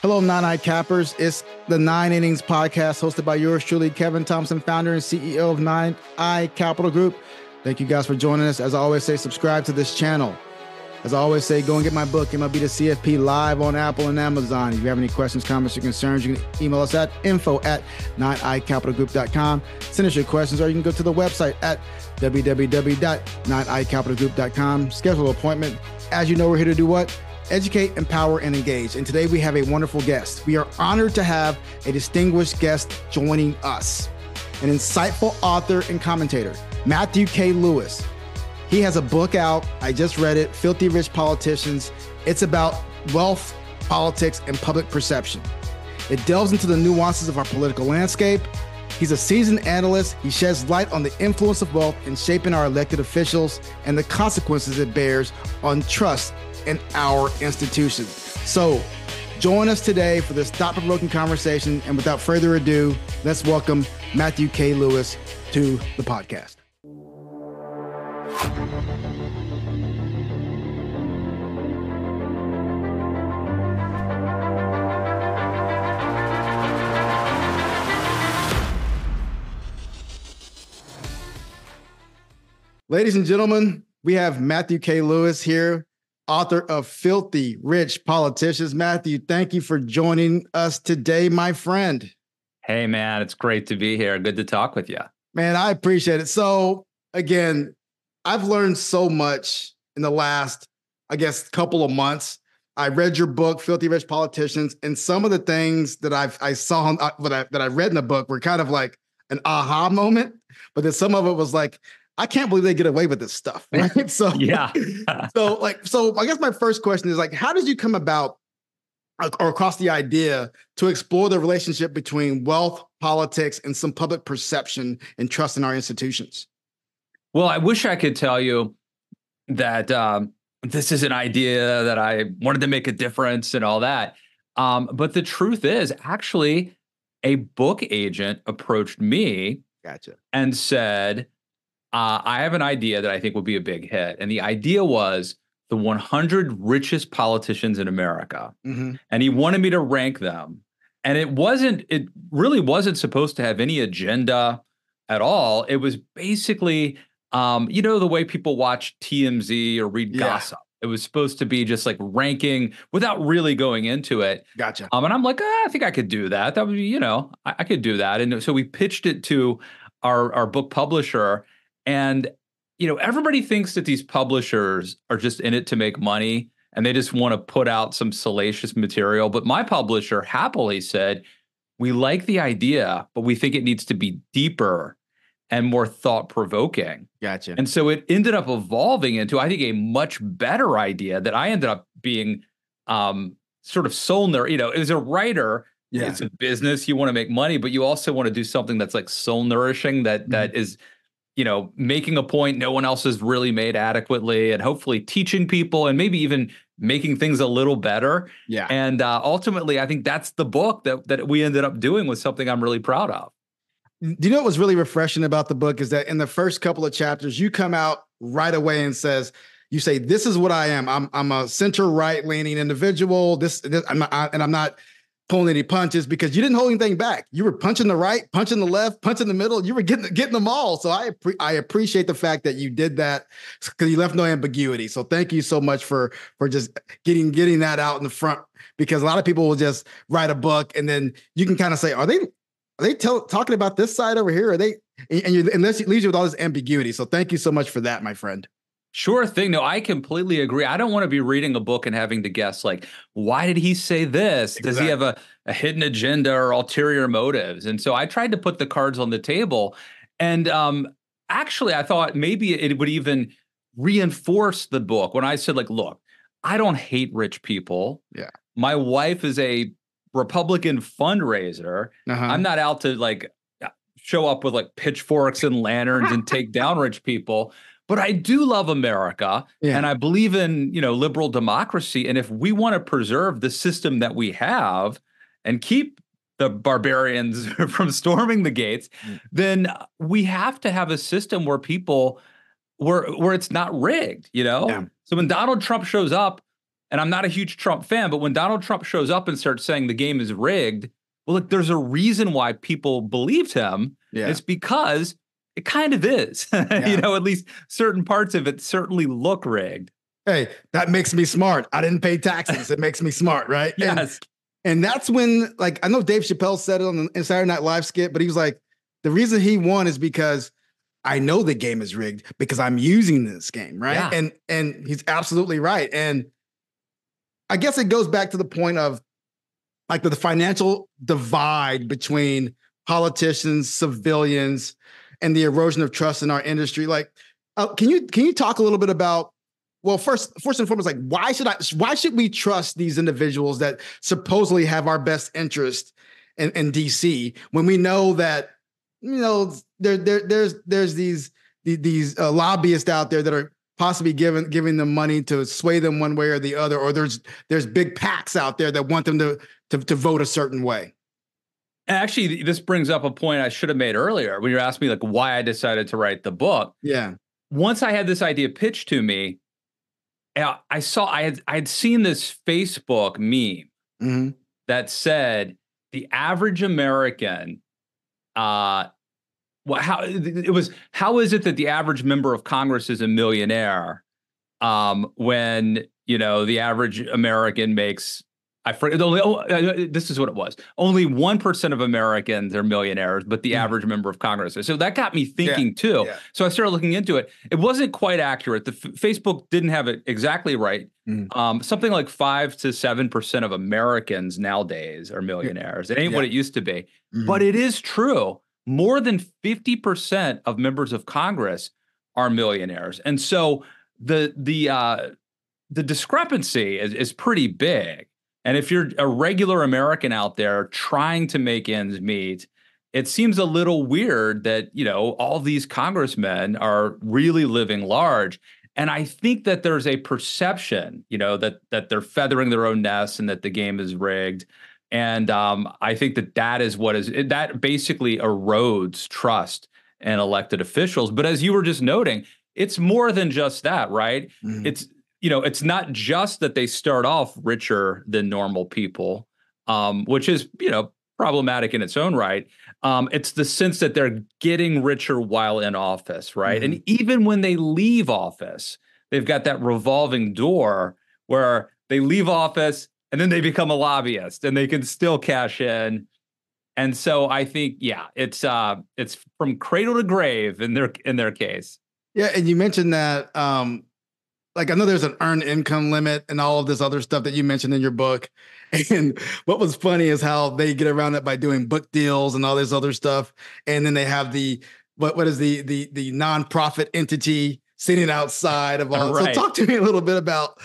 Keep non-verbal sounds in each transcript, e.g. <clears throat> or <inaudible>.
Hello, Nine Eye Cappers. It's the Nine Innings podcast hosted by yours truly, Kevin Thompson, founder and CEO of Nine Eye Capital Group. Thank you guys for joining us. As I always say, subscribe to this channel. As I always say, go and get my book, MLB to CFP, live on Apple and Amazon. If you have any questions, comments, or concerns, you can email us at info at 9icapitalgroup.com. Send us your questions, or you can go to the website at www.9icapitalgroup.com. Schedule an appointment. As you know, we're here to do what? Educate, empower, and engage. And today we have a wonderful guest. We are honored to have a distinguished guest joining us, an insightful author and commentator, Matthew K. Lewis. He has a book out. I just read it Filthy Rich Politicians. It's about wealth, politics, and public perception. It delves into the nuances of our political landscape. He's a seasoned analyst. He sheds light on the influence of wealth in shaping our elected officials and the consequences it bears on trust in our institutions. So, join us today for this thought provoking conversation. And without further ado, let's welcome Matthew K. Lewis to the podcast. Ladies and gentlemen, we have Matthew K. Lewis here, author of Filthy Rich Politicians. Matthew, thank you for joining us today, my friend. Hey, man, it's great to be here. Good to talk with you. Man, I appreciate it. So, again, I've learned so much in the last, I guess, couple of months. I read your book, Filthy Rich Politicians, and some of the things that I've I saw uh, that I, that I read in the book were kind of like an aha moment, but then some of it was like, I can't believe they get away with this stuff. <laughs> Right. So yeah. <laughs> so like so I guess my first question is like how did you come about or across the idea to explore the relationship between wealth, politics, and some public perception and trust in our institutions? Well, I wish I could tell you that um, this is an idea that I wanted to make a difference and all that. Um, but the truth is, actually, a book agent approached me gotcha. and said, uh, I have an idea that I think would be a big hit. And the idea was the 100 richest politicians in America. Mm-hmm. And he wanted me to rank them. And it wasn't, it really wasn't supposed to have any agenda at all. It was basically, um, you know, the way people watch TMZ or read yeah. gossip. It was supposed to be just like ranking without really going into it. Gotcha. Um, and I'm like, ah, I think I could do that. That would be, you know, I, I could do that. And so we pitched it to our our book publisher, and you know, everybody thinks that these publishers are just in it to make money and they just want to put out some salacious material. But my publisher happily said, "We like the idea, but we think it needs to be deeper." and more thought provoking. Gotcha. And so it ended up evolving into, I think, a much better idea that I ended up being um, sort of sold there. You know, as a writer, yeah. it's a business. You want to make money, but you also want to do something that's like soul nourishing that mm-hmm. that is you know, making a point no one else has really made adequately, and hopefully teaching people and maybe even making things a little better. Yeah. And uh, ultimately, I think that's the book that that we ended up doing was something I'm really proud of. Do you know what was really refreshing about the book is that in the first couple of chapters, you come out right away and says, you say, "This is what I am. I'm I'm a center right leaning individual. This, this I'm not, I, and I'm not." Pulling any punches because you didn't hold anything back. You were punching the right, punching the left, punching the middle. You were getting getting them all. So I I appreciate the fact that you did that because you left no ambiguity. So thank you so much for for just getting getting that out in the front because a lot of people will just write a book and then you can kind of say, are they are they talking about this side over here? Are they and you and this leaves you with all this ambiguity. So thank you so much for that, my friend. Sure thing. No, I completely agree. I don't want to be reading a book and having to guess, like, why did he say this? Exactly. Does he have a, a hidden agenda or ulterior motives? And so I tried to put the cards on the table. And um, actually, I thought maybe it would even reinforce the book when I said, like, look, I don't hate rich people. Yeah. My wife is a Republican fundraiser. Uh-huh. I'm not out to like show up with like pitchforks and lanterns and take down rich people but I do love America yeah. and I believe in, you know, liberal democracy. And if we want to preserve the system that we have and keep the barbarians <laughs> from storming the gates, mm. then we have to have a system where people where where it's not rigged, you know? Yeah. So when Donald Trump shows up and I'm not a huge Trump fan, but when Donald Trump shows up and starts saying the game is rigged, well, look, there's a reason why people believed him. Yeah. It's because it kind of is. <laughs> Yeah. you know, at least certain parts of it certainly look rigged. Hey, that makes me smart. I didn't pay taxes. <laughs> it makes me smart, right? yes. And, and that's when, like, I know Dave Chappelle said it on the Saturday Night Live skit, but he was like, the reason he won is because I know the game is rigged because I'm using this game, right? Yeah. And and he's absolutely right. And I guess it goes back to the point of like the, the financial divide between politicians, civilians, and the erosion of trust in our industry. Like, uh, can you can you talk a little bit about? Well, first, first and foremost, like why should I? Why should we trust these individuals that supposedly have our best interest in, in DC when we know that you know there, there there's there's these these uh, lobbyists out there that are possibly giving giving them money to sway them one way or the other, or there's there's big PACs out there that want them to to, to vote a certain way. Actually, this brings up a point I should have made earlier when you asked me like why I decided to write the book. Yeah. Once I had this idea pitched to me, I saw I had I had seen this Facebook meme mm-hmm. that said the average American uh well, how it was how is it that the average member of Congress is a millionaire um, when you know the average American makes I only oh, this is what it was. Only 1% of Americans are millionaires, but the mm. average member of Congress is. So that got me thinking yeah, too. Yeah. So I started looking into it. It wasn't quite accurate. The F- Facebook didn't have it exactly right. Mm. Um, something like 5 to 7% of Americans nowadays are millionaires. It ain't yeah. what it used to be. Mm-hmm. But it is true more than 50% of members of Congress are millionaires. And so the the uh, the discrepancy is, is pretty big. And if you're a regular American out there trying to make ends meet, it seems a little weird that, you know, all these congressmen are really living large. And I think that there's a perception, you know, that that they're feathering their own nests and that the game is rigged. And um, I think that that is what is that basically erodes trust in elected officials. But as you were just noting, it's more than just that, right? Mm-hmm. It's you know, it's not just that they start off richer than normal people, um, which is you know problematic in its own right. Um, it's the sense that they're getting richer while in office, right? Mm-hmm. And even when they leave office, they've got that revolving door where they leave office and then they become a lobbyist and they can still cash in. And so I think, yeah, it's uh it's from cradle to grave in their in their case. Yeah, and you mentioned that um like I know there's an earned income limit and all of this other stuff that you mentioned in your book. <laughs> And what was funny is how they get around it by doing book deals and all this other stuff. And then they have the what what is the the the nonprofit entity sitting outside of <laughs> all. Right. So talk to me a little bit about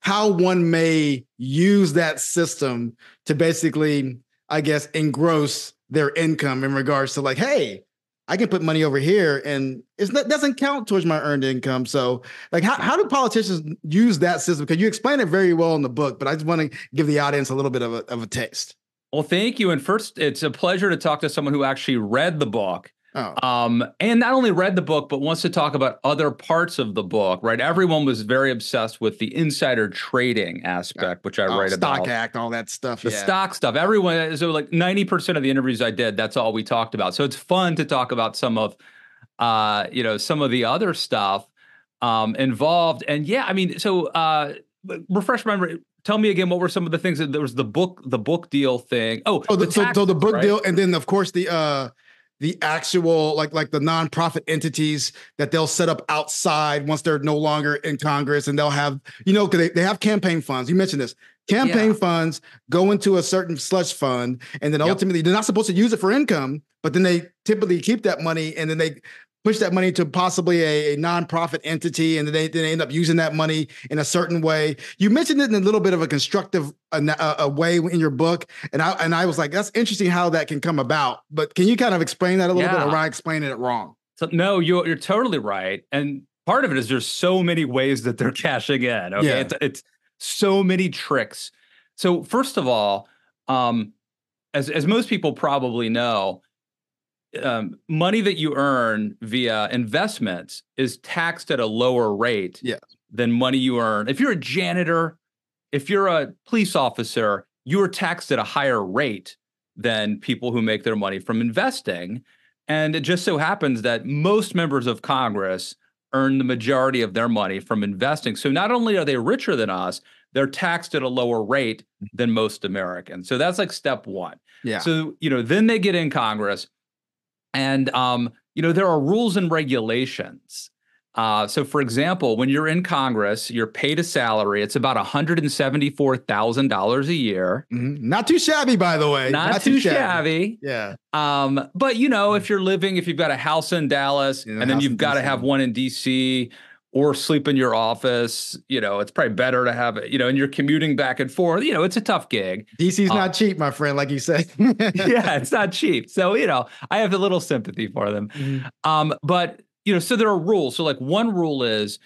how one may use that system to basically, I guess, engross their income in regards to like, hey, I can put money over here and it doesn't count towards my earned income. So, like, how, how do politicians use that system? Because you explain it very well in the book, but I just want to give the audience a little bit of a, of a taste. Well, thank you. And first, it's a pleasure to talk to someone who actually read the book Oh. Um, and not only read the book, but wants to talk about other parts of the book, right? Everyone was very obsessed with the insider trading aspect, which I oh, write stock about. Stock Act, all that stuff. The yeah. stock stuff. Everyone, so like 90% of the interviews I did, that's all we talked about. So it's fun to talk about some of, uh, you know, some of the other stuff um, involved. And yeah, I mean, so uh, refresh my memory tell me again what were some of the things that there was the book the book deal thing oh, oh the, so, so, the book right? deal and then of course the uh the actual like like the nonprofit entities that they'll set up outside once they're no longer in Congress and they'll have you know because they, they have campaign funds. You mentioned this. Campaign yeah. funds go into a certain slush fund, and then ultimately yep. they're not supposed to use it for income, but then they typically keep that money and then they push that money to possibly a, a nonprofit entity, and they, they end up using that money in a certain way. You mentioned it in a little bit of a constructive a, a way in your book, and I and I was like, that's interesting how that can come about. But can you kind of explain that a little yeah. bit, or am I explaining it wrong? So no, you're you're totally right, and part of it is there's so many ways that they're <laughs> cashing in. Okay, yeah. it's, it's so many tricks. So first of all, um, as as most people probably know, um, money that you earn via investments is taxed at a lower rate yes. than money you earn. If you're a janitor, if you're a police officer, you are taxed at a higher rate than people who make their money from investing. And it just so happens that most members of Congress earn the majority of their money from investing. So not only are they richer than us, they're taxed at a lower rate than most Americans. So that's like step one. Yeah. So, you know, then they get in Congress and um, you know, there are rules and regulations uh, so, for example, when you're in Congress, you're paid a salary. It's about $174,000 a year. Mm-hmm. Not too shabby, by the way. Not, Not too, too shabby. shabby. Yeah. Um, but, you know, if you're living, if you've got a house in Dallas and then you've got to have one in DC or sleep in your office, you know, it's probably better to have it, you know, and you're commuting back and forth. You know, it's a tough gig. DC's uh, not cheap, my friend, like you said. <laughs> yeah, <laughs> it's not cheap. So, you know, I have a little sympathy for them. Mm-hmm. Um, but you know, so there are rules. So like one rule is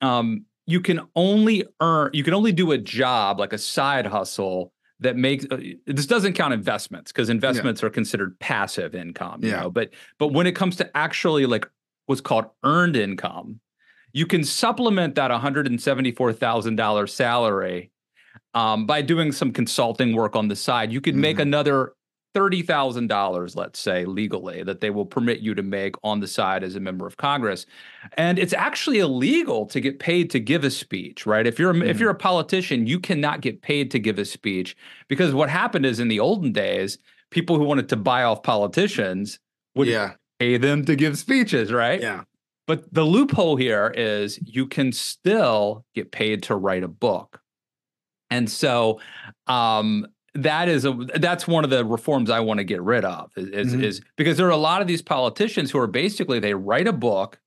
um, you can only earn, you can only do a job like a side hustle that makes uh, this doesn't count investments because investments yeah. are considered passive income. You yeah. know, but but when it comes to actually like what's called earned income, you can supplement that one hundred and seventy four thousand dollars salary um, by doing some consulting work on the side. You could mm-hmm. make another $30,000, let's say, legally, that they will permit you to make on the side as a member of Congress. And it's actually illegal to get paid to give a speech, right? If you're mm. if you're a politician, you cannot get paid to give a speech because what happened is in the olden days, people who wanted to buy off politicians would yeah. pay them to give speeches, right? Yeah. But the loophole here is you can still get paid to write a book. And so um, that is a that's one of the reforms I want to get rid of is, mm-hmm. is because there are a lot of these politicians who are basically they write a book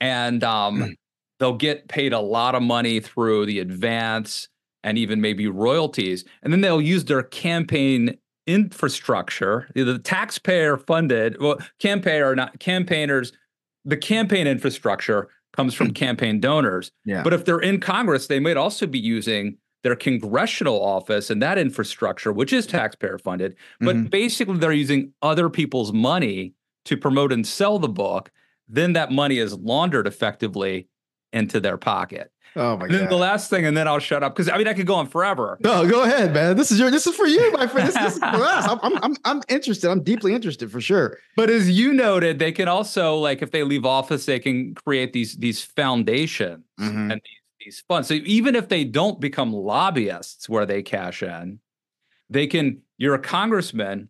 and um, mm. they'll get paid a lot of money through the advance and even maybe royalties and then they'll use their campaign infrastructure the taxpayer funded well campaign or not campaigners the campaign infrastructure comes from mm. campaign donors yeah. but if they're in congress they might also be using their congressional office and that infrastructure, which is taxpayer funded, but mm-hmm. basically they're using other people's money to promote and sell the book. Then that money is laundered effectively into their pocket. Oh my and then God. the last thing, and then I'll shut up because I mean I could go on forever. No, go ahead, man. This is your this is for you, my friend. This, this is for <laughs> us. I'm, I'm I'm interested. I'm deeply interested for sure. But as you noted, they can also like if they leave office, they can create these these foundations mm-hmm. and these these funds. So even if they don't become lobbyists where they cash in, they can, you're a congressman.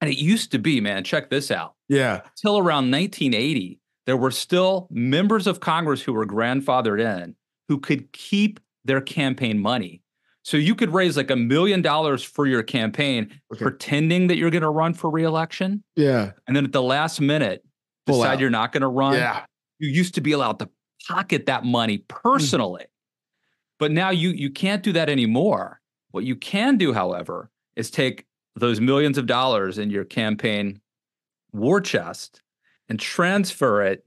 And it used to be, man, check this out. Yeah. Till around 1980, there were still members of Congress who were grandfathered in who could keep their campaign money. So you could raise like a million dollars for your campaign, okay. pretending that you're going to run for reelection. Yeah. And then at the last minute, Pull decide out. you're not going to run. Yeah. You used to be allowed to pocket that money personally. Mm. But now you you can't do that anymore. What you can do, however, is take those millions of dollars in your campaign war chest and transfer it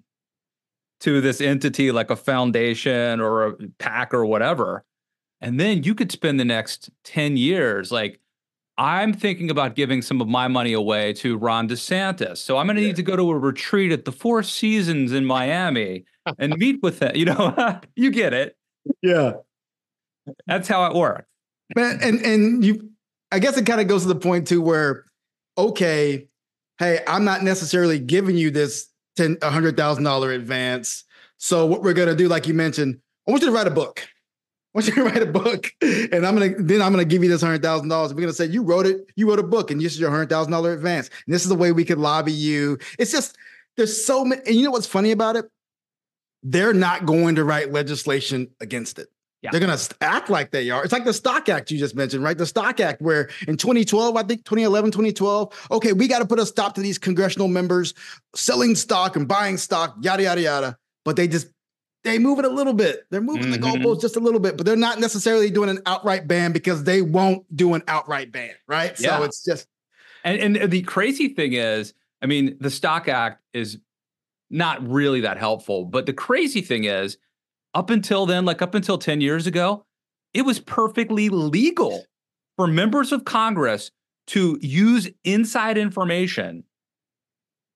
to this entity like a foundation or a PAC or whatever. And then you could spend the next 10 years like I'm thinking about giving some of my money away to Ron DeSantis. So I'm going to yeah. need to go to a retreat at the Four Seasons in Miami <laughs> and meet with him. You know, <laughs> you get it. Yeah. That's how it works. Man, and and you I guess it kind of goes to the point too where, okay, hey, I'm not necessarily giving you this ten a hundred thousand dollar advance. So what we're gonna do, like you mentioned, I want you to write a book. I want you to <laughs> write a book, and I'm gonna then I'm gonna give you this hundred thousand dollars. We're gonna say you wrote it, you wrote a book, and this is your hundred thousand dollar advance. And this is the way we could lobby you. It's just there's so many, and you know what's funny about it? They're not going to write legislation against it. Yeah. They're going to act like they are. It's like the Stock Act you just mentioned, right? The Stock Act, where in 2012, I think 2011, 2012, okay, we got to put a stop to these congressional members selling stock and buying stock, yada, yada, yada. But they just, they move it a little bit. They're moving mm-hmm. the goalposts just a little bit, but they're not necessarily doing an outright ban because they won't do an outright ban, right? Yeah. So it's just. And, and the crazy thing is, I mean, the Stock Act is not really that helpful, but the crazy thing is, up until then, like up until 10 years ago, it was perfectly legal for members of Congress to use inside information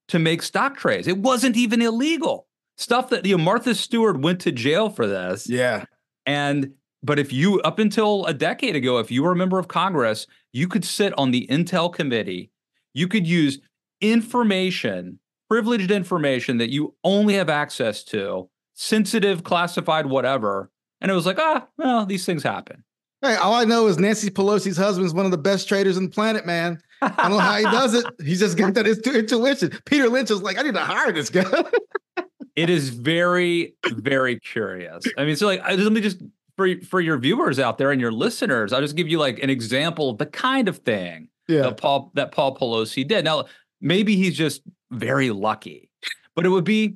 to make stock trades. It wasn't even illegal. Stuff that you know, Martha Stewart went to jail for this. Yeah. And but if you up until a decade ago, if you were a member of Congress, you could sit on the Intel committee. You could use information, privileged information that you only have access to, sensitive, classified, whatever. And it was like, ah, well, these things happen. Hey, all I know is Nancy Pelosi's husband is one of the best traders on the planet, man. I don't know how he does it. He's just got that intuition. Peter Lynch is like, I need to hire this guy. <laughs> it is very, very curious. I mean, so like, let me just for for your viewers out there and your listeners, I'll just give you like an example of the kind of thing yeah. that Paul that Paul Pelosi did. Now, maybe he's just very lucky, but it would be,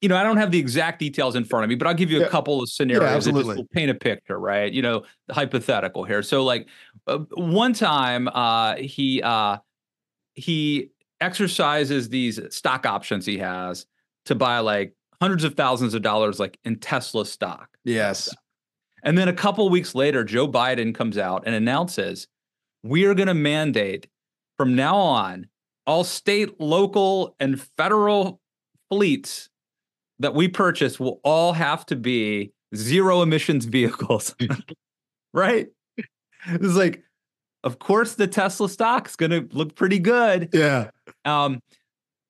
you know, I don't have the exact details in front of me, but I'll give you yeah. a couple of scenarios yeah, that just will paint a picture, right? You know, hypothetical here. So, like uh, one time, uh, he uh, he exercises these stock options he has to buy like hundreds of thousands of dollars, like in Tesla stock. Yes. And then a couple weeks later, Joe Biden comes out and announces we are going to mandate from now on all state, local, and federal fleets that we purchase will all have to be zero emissions vehicles. <laughs> <laughs> right? It's like, of course, the Tesla stock is going to look pretty good. Yeah. Um,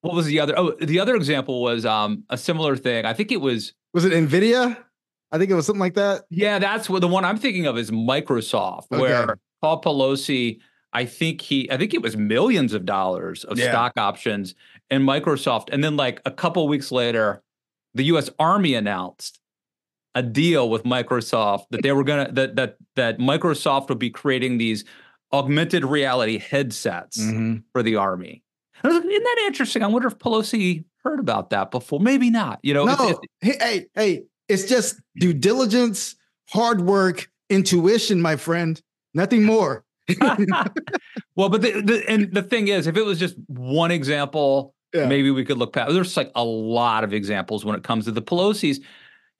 what was the other? Oh, the other example was um, a similar thing. I think it was. Was it Nvidia? I think it was something like that. Yeah, that's what the one I'm thinking of is Microsoft, okay. where Paul Pelosi, I think he, I think it was millions of dollars of yeah. stock options in Microsoft, and then like a couple weeks later, the U.S. Army announced a deal with Microsoft that they were gonna that that that Microsoft would be creating these augmented reality headsets mm-hmm. for the army. Like, Isn't that interesting? I wonder if Pelosi heard about that before. Maybe not. You know, no. It's, it's, hey, hey, it's just due diligence, hard work, intuition, my friend. Nothing more. <laughs> <laughs> well, but the, the, and the thing is, if it was just one example, yeah. maybe we could look past. There's like a lot of examples when it comes to the Pelosi's.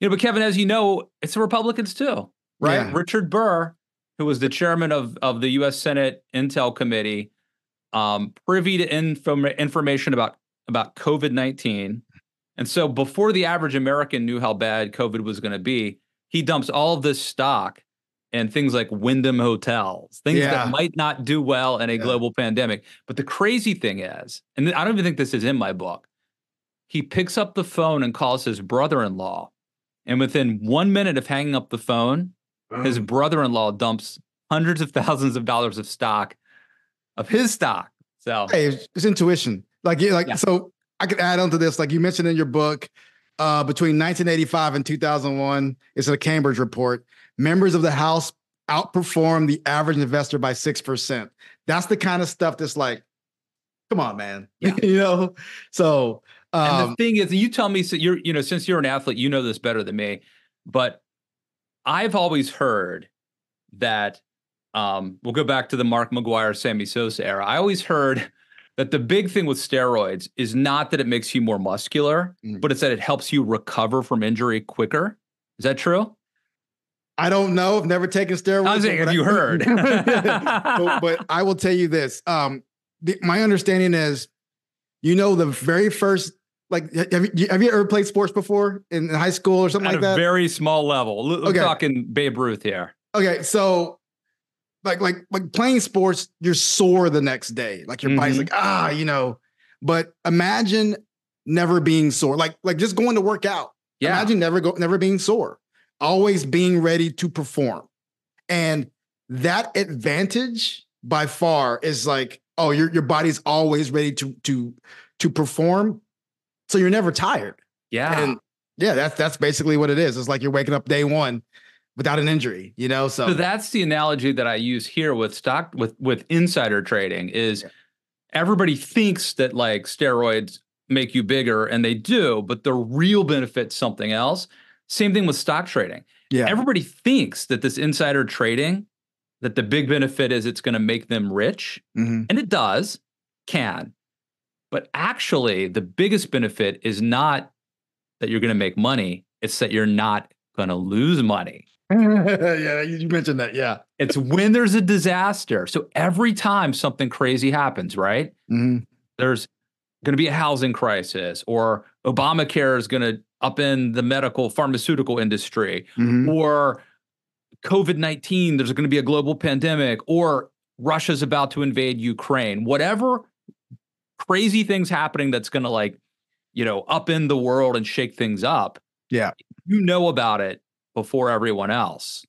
You know, but Kevin, as you know, it's the Republicans too, right? Yeah. Richard Burr, who was the chairman of of the U.S. Senate Intel Committee, um, privy to info, information about about COVID nineteen and so before the average American knew how bad COVID was going to be, he dumps all of this stock and things like Wyndham hotels, things yeah. that might not do well in a yeah. global pandemic. But the crazy thing is, and I don't even think this is in my book, he picks up the phone and calls his brother in law. And within one minute of hanging up the phone, his brother in law dumps hundreds of thousands of dollars of stock of his stock. So, hey, it's intuition. Like, like, yeah. so I could add on to this, like you mentioned in your book, uh, between 1985 and 2001, it's a Cambridge report. Members of the House outperform the average investor by six percent. That's the kind of stuff that's like, come on, man. <laughs> Yeah. you know. So, um, and the um, thing is, you tell me, so you're, you know, since you're an athlete, you know this better than me. But I've always heard that. Um, we'll go back to the Mark McGwire, Sammy Sosa era. I always heard that the big thing with steroids is not that it makes you more muscular, mm. but it's that it helps you recover from injury quicker. Is that true? I don't know. I've never taken steroids. I was saying, have you heard? <laughs> but, but, I will tell you this. Um, the, my understanding is, you know, the very first, like, have you, have you ever played sports before in high school or something At like that? On a very small level. We're talking Babe Ruth here. Okay, so like like like playing sports, you're sore the next day. Like your mm-hmm. body's like, ah, you know. But imagine never being sore. Like like just going to work out. Yeah. Imagine never go never being sore. Always being ready to perform. And that advantage by far is like, oh, your your body's always ready to to to perform. So you're never tired. Yeah. And yeah, that's that's basically what it is. It's like you're waking up day one without an injury, you know? So, so that's the analogy that I use here with stock with with insider trading is everybody thinks that like steroids make you bigger and they do, but the real benefit's something else. Same thing with stock trading. Yeah. Everybody thinks that this insider trading that the big benefit is it's going to make them rich, mm-hmm. and it does, can. But actually, the biggest benefit is not that you're going to make money, it's that you're not going to lose money. <laughs> yeah, you mentioned that. Yeah. It's when there's a disaster. So every time something crazy happens, right? Mm-hmm. There's going to be a housing crisis, or Obamacare is going to up in the medical pharmaceutical industry, mm-hmm. or COVID 19, there's going to be a global pandemic, or Russia's about to invade Ukraine, whatever crazy things happening that's going to like, you know, up in the world and shake things up. Yeah. You know about it before everyone else.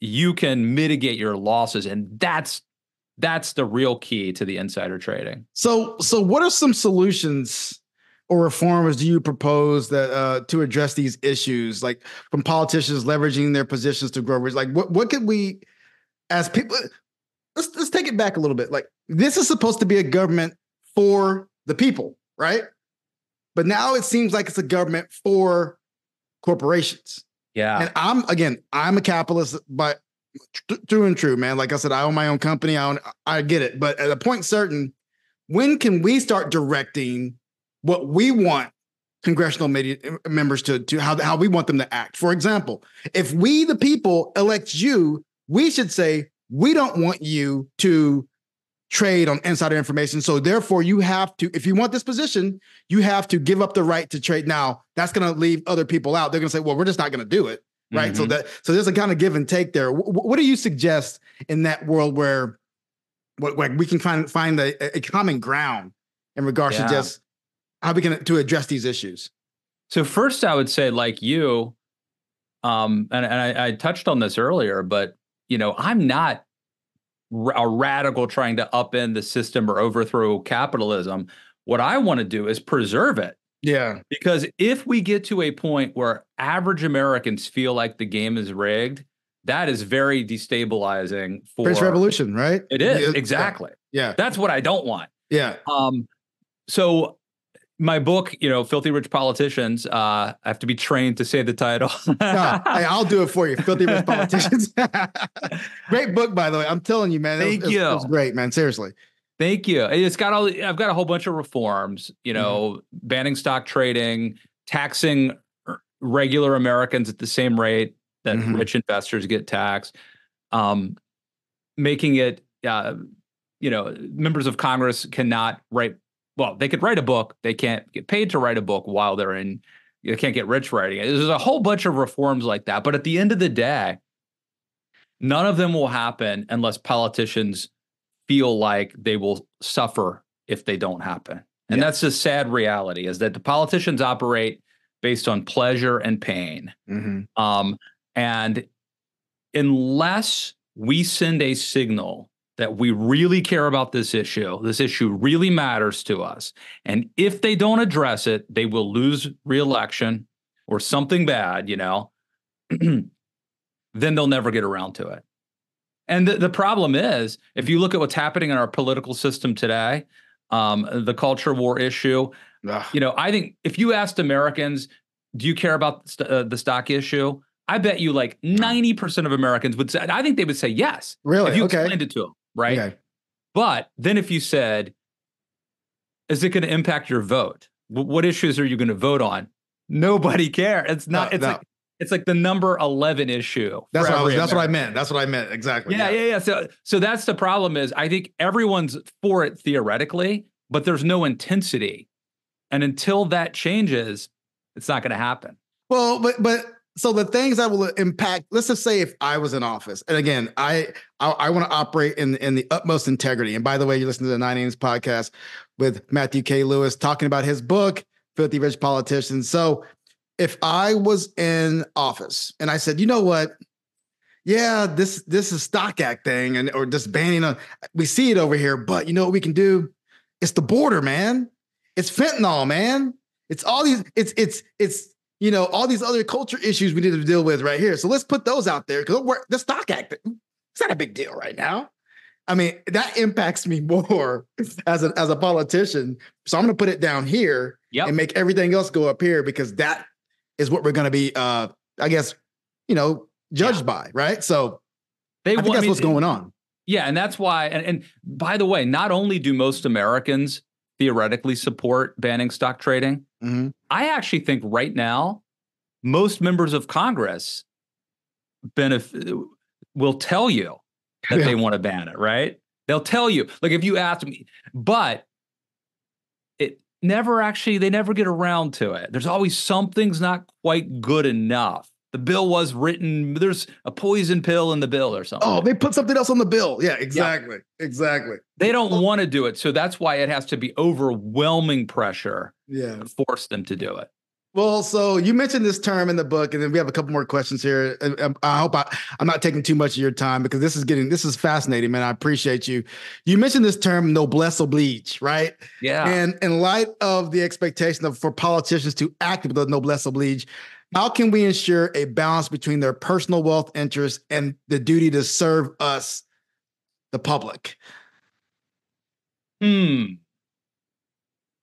You can mitigate your losses. And that's that's the real key to the insider trading. So so what are some solutions or reforms do you propose that uh, to address these issues, like from politicians leveraging their positions to grow? Like, what what could we, as people, let's let's take it back a little bit. Like, this is supposed to be a government for the people, right? But now it seems like it's a government for corporations. Yeah. And I'm again, I'm a capitalist, but true and true, man. Like I said, I own my own company. I own, I get it, but at a point certain, when can we start directing? What we want congressional media uh, members to to how how we want them to act. For example, if we the people elect you, we should say we don't want you to trade on insider information. So therefore, you have to, if you want this position, you have to give up the right to trade. Now that's going to leave other people out. They're going to say, "Well, we're just not going to do it." Right. Mm-hmm. So that so there's a kind of give and take there. W- what do you suggest in that world where, what like we can find find a, a common ground in regards yeah. to just how we can to address these issues? So first, I would say, like you, um, and, and I, I touched on this earlier, but you know, I'm not a radical trying to upend the system or overthrow capitalism. What I want to do is preserve it. Yeah. Because if we get to a point where average Americans feel like the game is rigged, that is very destabilizing for French Revolution, right? It is, exactly. Yeah. That's what I don't want. Yeah. Um, so my book, you know, Filthy Rich Politicians. Uh, I have to be trained to say the title. no, hey, I'll do it for you. Filthy Rich <laughs> Politicians. great book, by the way. I'm telling you, man. Thank it was, you. It was great, man. Seriously. Thank you. It's got all. I've got a whole bunch of reforms. You know, mm-hmm. banning stock trading, taxing regular Americans at the same rate that mm-hmm. rich investors get taxed, um, making it. Uh, you know, members of Congress cannot write well, they could write a book. They can't get paid to write a book while they're in. They can't get rich writing it. There's a whole bunch of reforms like that. But at the end of the day, none of them will happen unless politicians feel like they will suffer if they don't happen. And yeah. that's the sad reality is that the politicians operate based on pleasure and pain. Mm-hmm. Um, and unless we send a signal that we really care about this issue. This issue really matters to us. And if they don't address it, they will lose reelection or something bad, you know, <clears throat> then they'll never get around to it. And the, the problem is, if you look at what's happening in our political system today, um, the culture war issue, Ugh. you know, I think if you asked Americans, do you care about st- uh, the stock issue? I bet you like 90% of Americans would say, I think they would say yes. Really? If you okay. explained it to them right? Okay. But then if you said, is it going to impact your vote? what issues are you going to vote on? Nobody cares. It's not. No, it's no. like it's like the number eleven issue. That's what I was, That's what I meant. That's what I meant exactly. Yeah, yeah, yeah, yeah. So, so that's the problem. Is I think everyone's for it theoretically, but there's no intensity, and until that changes, it's not going to happen. Well, but but so the things that will impact let's just say if i was in office and again i i, I want to operate in in the utmost integrity. And by the way you're listening to the nine innings podcast with matthew k. Lewis talking about his book filthy rich politicians. So if i was in office and i said you know what? Yeah this this is stock act thing and or just banning on we see it over here but you know what we can do? It's the border man. It's fentanyl man. It's all these it's it's it's you know, all these other culture issues we need to deal with right here. So let's put those out there because the Stock Act, it's not a big deal right now. I mean, that impacts me <laughs> more as a as a politician. So I'm going to put it down here yep. and make everything else go up here because that is what we're going to be, uh, I guess, you know, judged yeah. by, right? So they, I think that's what's going on. Yeah, and that's why. And, and by the way, not only do most Americans theoretically support banning stock trading, mm-hmm. I actually think right now, most members of Congress benefit will tell you that yeah. they want to ban it, right? They'll tell you. Like if you ask me, but it never actually, they never get around to it. There's always something's not quite good enough. The bill was written. There's a poison pill in the bill or something. Oh, they put something else on the bill. Yeah, exactly. Yeah. Exactly. They don't want to do it. So that's why it has to be overwhelming pressure yeah. to force them to do it. Well, so you mentioned this term in the book, and then we have a couple more questions here. Um, I hope I, I'm not taking too much of your time because this is getting this is fascinating, man. I appreciate you. You mentioned this term noblesse oblige, right? Yeah. And in light of the expectation of for politicians to act with the noblesse oblige, how can we ensure a balance between their personal wealth interests and the duty to serve us, the public? Hmm.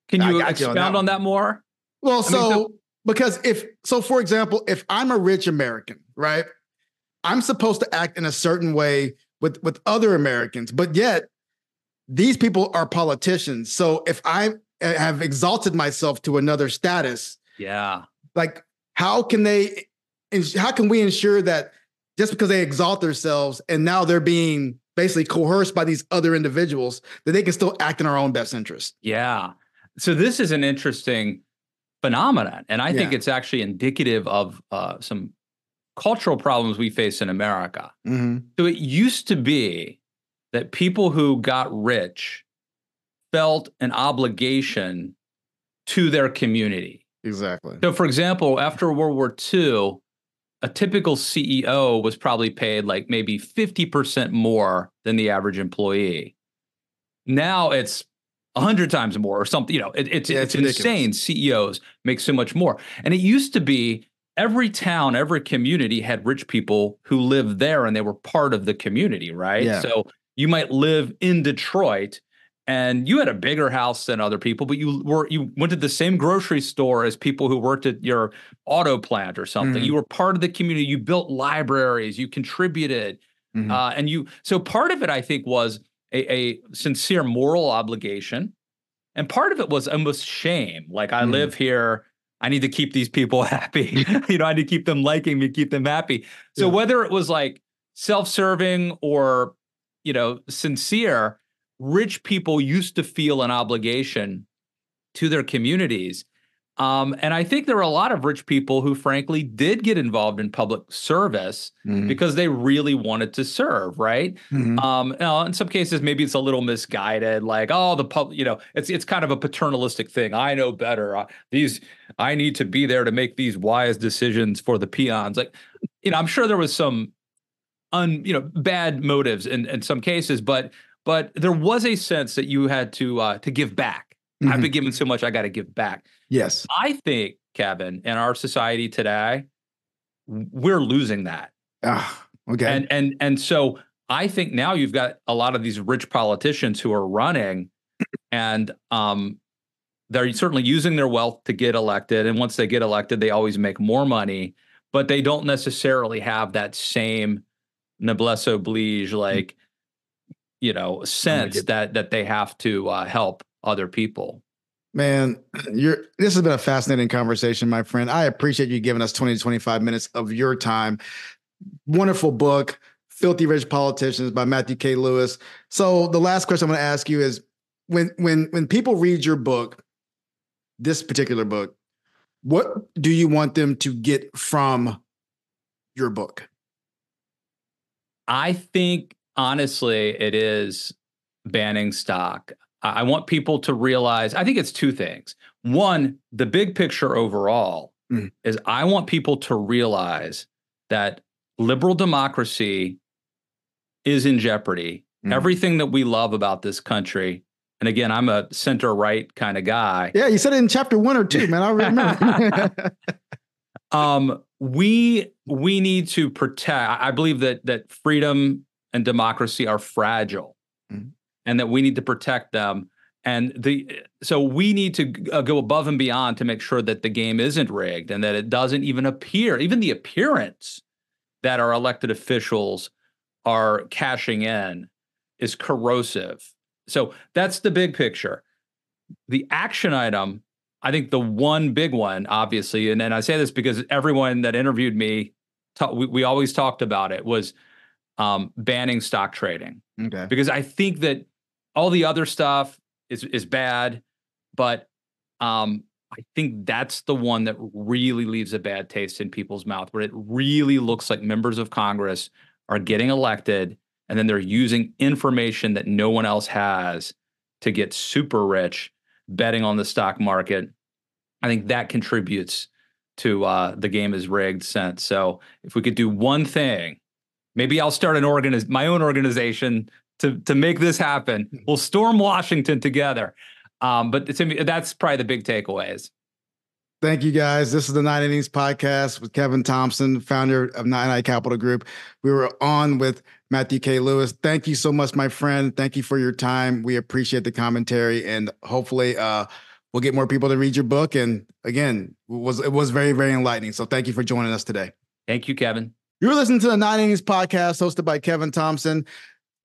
Can you expound on that, on that more? Well, so, I mean, so because if so, for example, if I'm a rich American, right, I'm supposed to act in a certain way with with other Americans, but yet these people are politicians. So if I have exalted myself to another status, yeah, like how can they? How can we ensure that just because they exalt themselves and now they're being basically coerced by these other individuals that they can still act in our own best interest? Yeah. So this is an interesting phenomenon. And I yeah. think it's actually indicative of uh, some cultural problems we face in America. Mm-hmm. So it used to be that people who got rich felt an obligation to their community. Exactly. So, for example, after World War II, a typical CEO was probably paid like maybe 50% more than the average employee. Now it's a hundred times more or something. You know, it, it's yeah, it's, it's insane. CEOs make so much more, and it used to be every town, every community had rich people who lived there, and they were part of the community, right? Yeah. So you might live in Detroit. And you had a bigger house than other people, but you were you went to the same grocery store as people who worked at your auto plant or something. Mm-hmm. You were part of the community. You built libraries. You contributed, mm-hmm. uh, and you. So part of it, I think, was a, a sincere moral obligation. And part of it was almost shame. Like I mm. live here, I need to keep these people <laughs> happy. <laughs> you know, I need to keep them liking me, keep them happy. So yeah. whether it was like self-serving or, you know, sincere, rich people used to feel an obligation to their communities. Um, and I think there are a lot of rich people who, frankly, did get involved in public service mm-hmm. because they really wanted to serve, right? Mm-hmm. Um, in some cases, maybe it's a little misguided, like, oh, the public, you know, it's it's kind of a paternalistic thing. I know better. Uh, these, I need to be there to make these wise decisions for the peons. Like, you know, I'm sure there was some, un, you know, bad motives in in some cases, but but there was a sense that you had to uh, to give back Mm-hmm. I've been given so much, I got to give back. Yes. I think, Kevin, in our society today, we're losing that. Ah, okay. And and and so I think now you've got a lot of these rich politicians who are running, and um, they're certainly using their wealth to get elected. And once they get elected, they always make more money, but they don't necessarily have that same noblesse oblige, mm. like you know, sense that that they have to uh, help other people. Man, <clears throat> you're this has been a fascinating conversation, my friend. I appreciate you giving us 20 to 25 minutes of your time. Wonderful book, Filthy Rich Politicians by Matthew K. Lewis. So the last question I'm going to ask you is when when when people read your book, this particular book, what do you want them to get from your book? I think honestly, it is banning stock. I want people to realize, I think it's two things. One, the big picture overall mm. is I want people to realize that liberal democracy is in jeopardy. Mm. Everything that we love about this country, and again, I'm a center right kind of guy. Yeah, you said it in chapter one or two, man. I remember. <laughs> um, we we need to protect. I believe that that freedom and democracy are fragile. Mm and that we need to protect them. And the so we need to uh, go above and beyond to make sure that the game isn't rigged and that it doesn't even appear, even the appearance that our elected officials are cashing in is corrosive. So that's the big picture. The action item, I think the one big one, obviously, and, and I say this because everyone that interviewed me, ta- we, we always talked about it, was um, banning stock trading. Okay. Because I think that all the other stuff is is bad, but um, I think that's the one that really leaves a bad taste in people's mouth, where it really looks like members of Congress are getting elected and then they're using information that no one else has to get super rich betting on the stock market. I think that contributes to uh, the game is rigged sense. So if we could do one thing, maybe I'll start an organiz- my own organization to to make this happen. Hmm. We'll storm Washington together. Um, but to me, that's probably the big takeaways. Thank you guys. This is the Nine Innings Podcast with Kevin Thompson, founder of 9i Capital Group. We were on with Matthew K. Lewis. Thank you so much, my friend. Thank you for your time. We appreciate the commentary, and hopefully, uh, we'll get more people to read your book. And again, it was it was very very enlightening. So thank you for joining us today. Thank you, Kevin. You're listening to the Nine Innings Podcast, hosted by Kevin Thompson.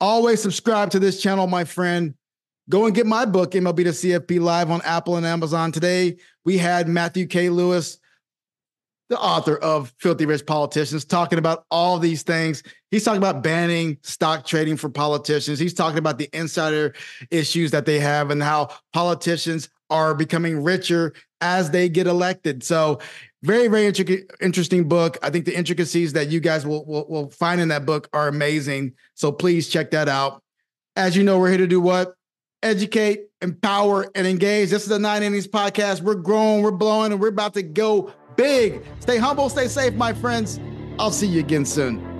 Always subscribe to this channel, my friend. Go and get my book, MLB to CFP, live on Apple and Amazon. Today, we had Matthew K. Lewis, the author of Filthy Rich Politicians, talking about all these things. He's talking about banning stock trading for politicians. He's talking about the insider issues that they have and how politicians are becoming richer as they get elected. So, very, very intricate, interesting book. I think the intricacies that you guys will, will, will find in that book are amazing. So, please check that out. As you know, we're here to do what? educate, empower, and engage. This is the Nine Innings Podcast. We're growing, we're blowing, and we're about to go big. Stay humble, stay safe, my friends. I'll see you again soon.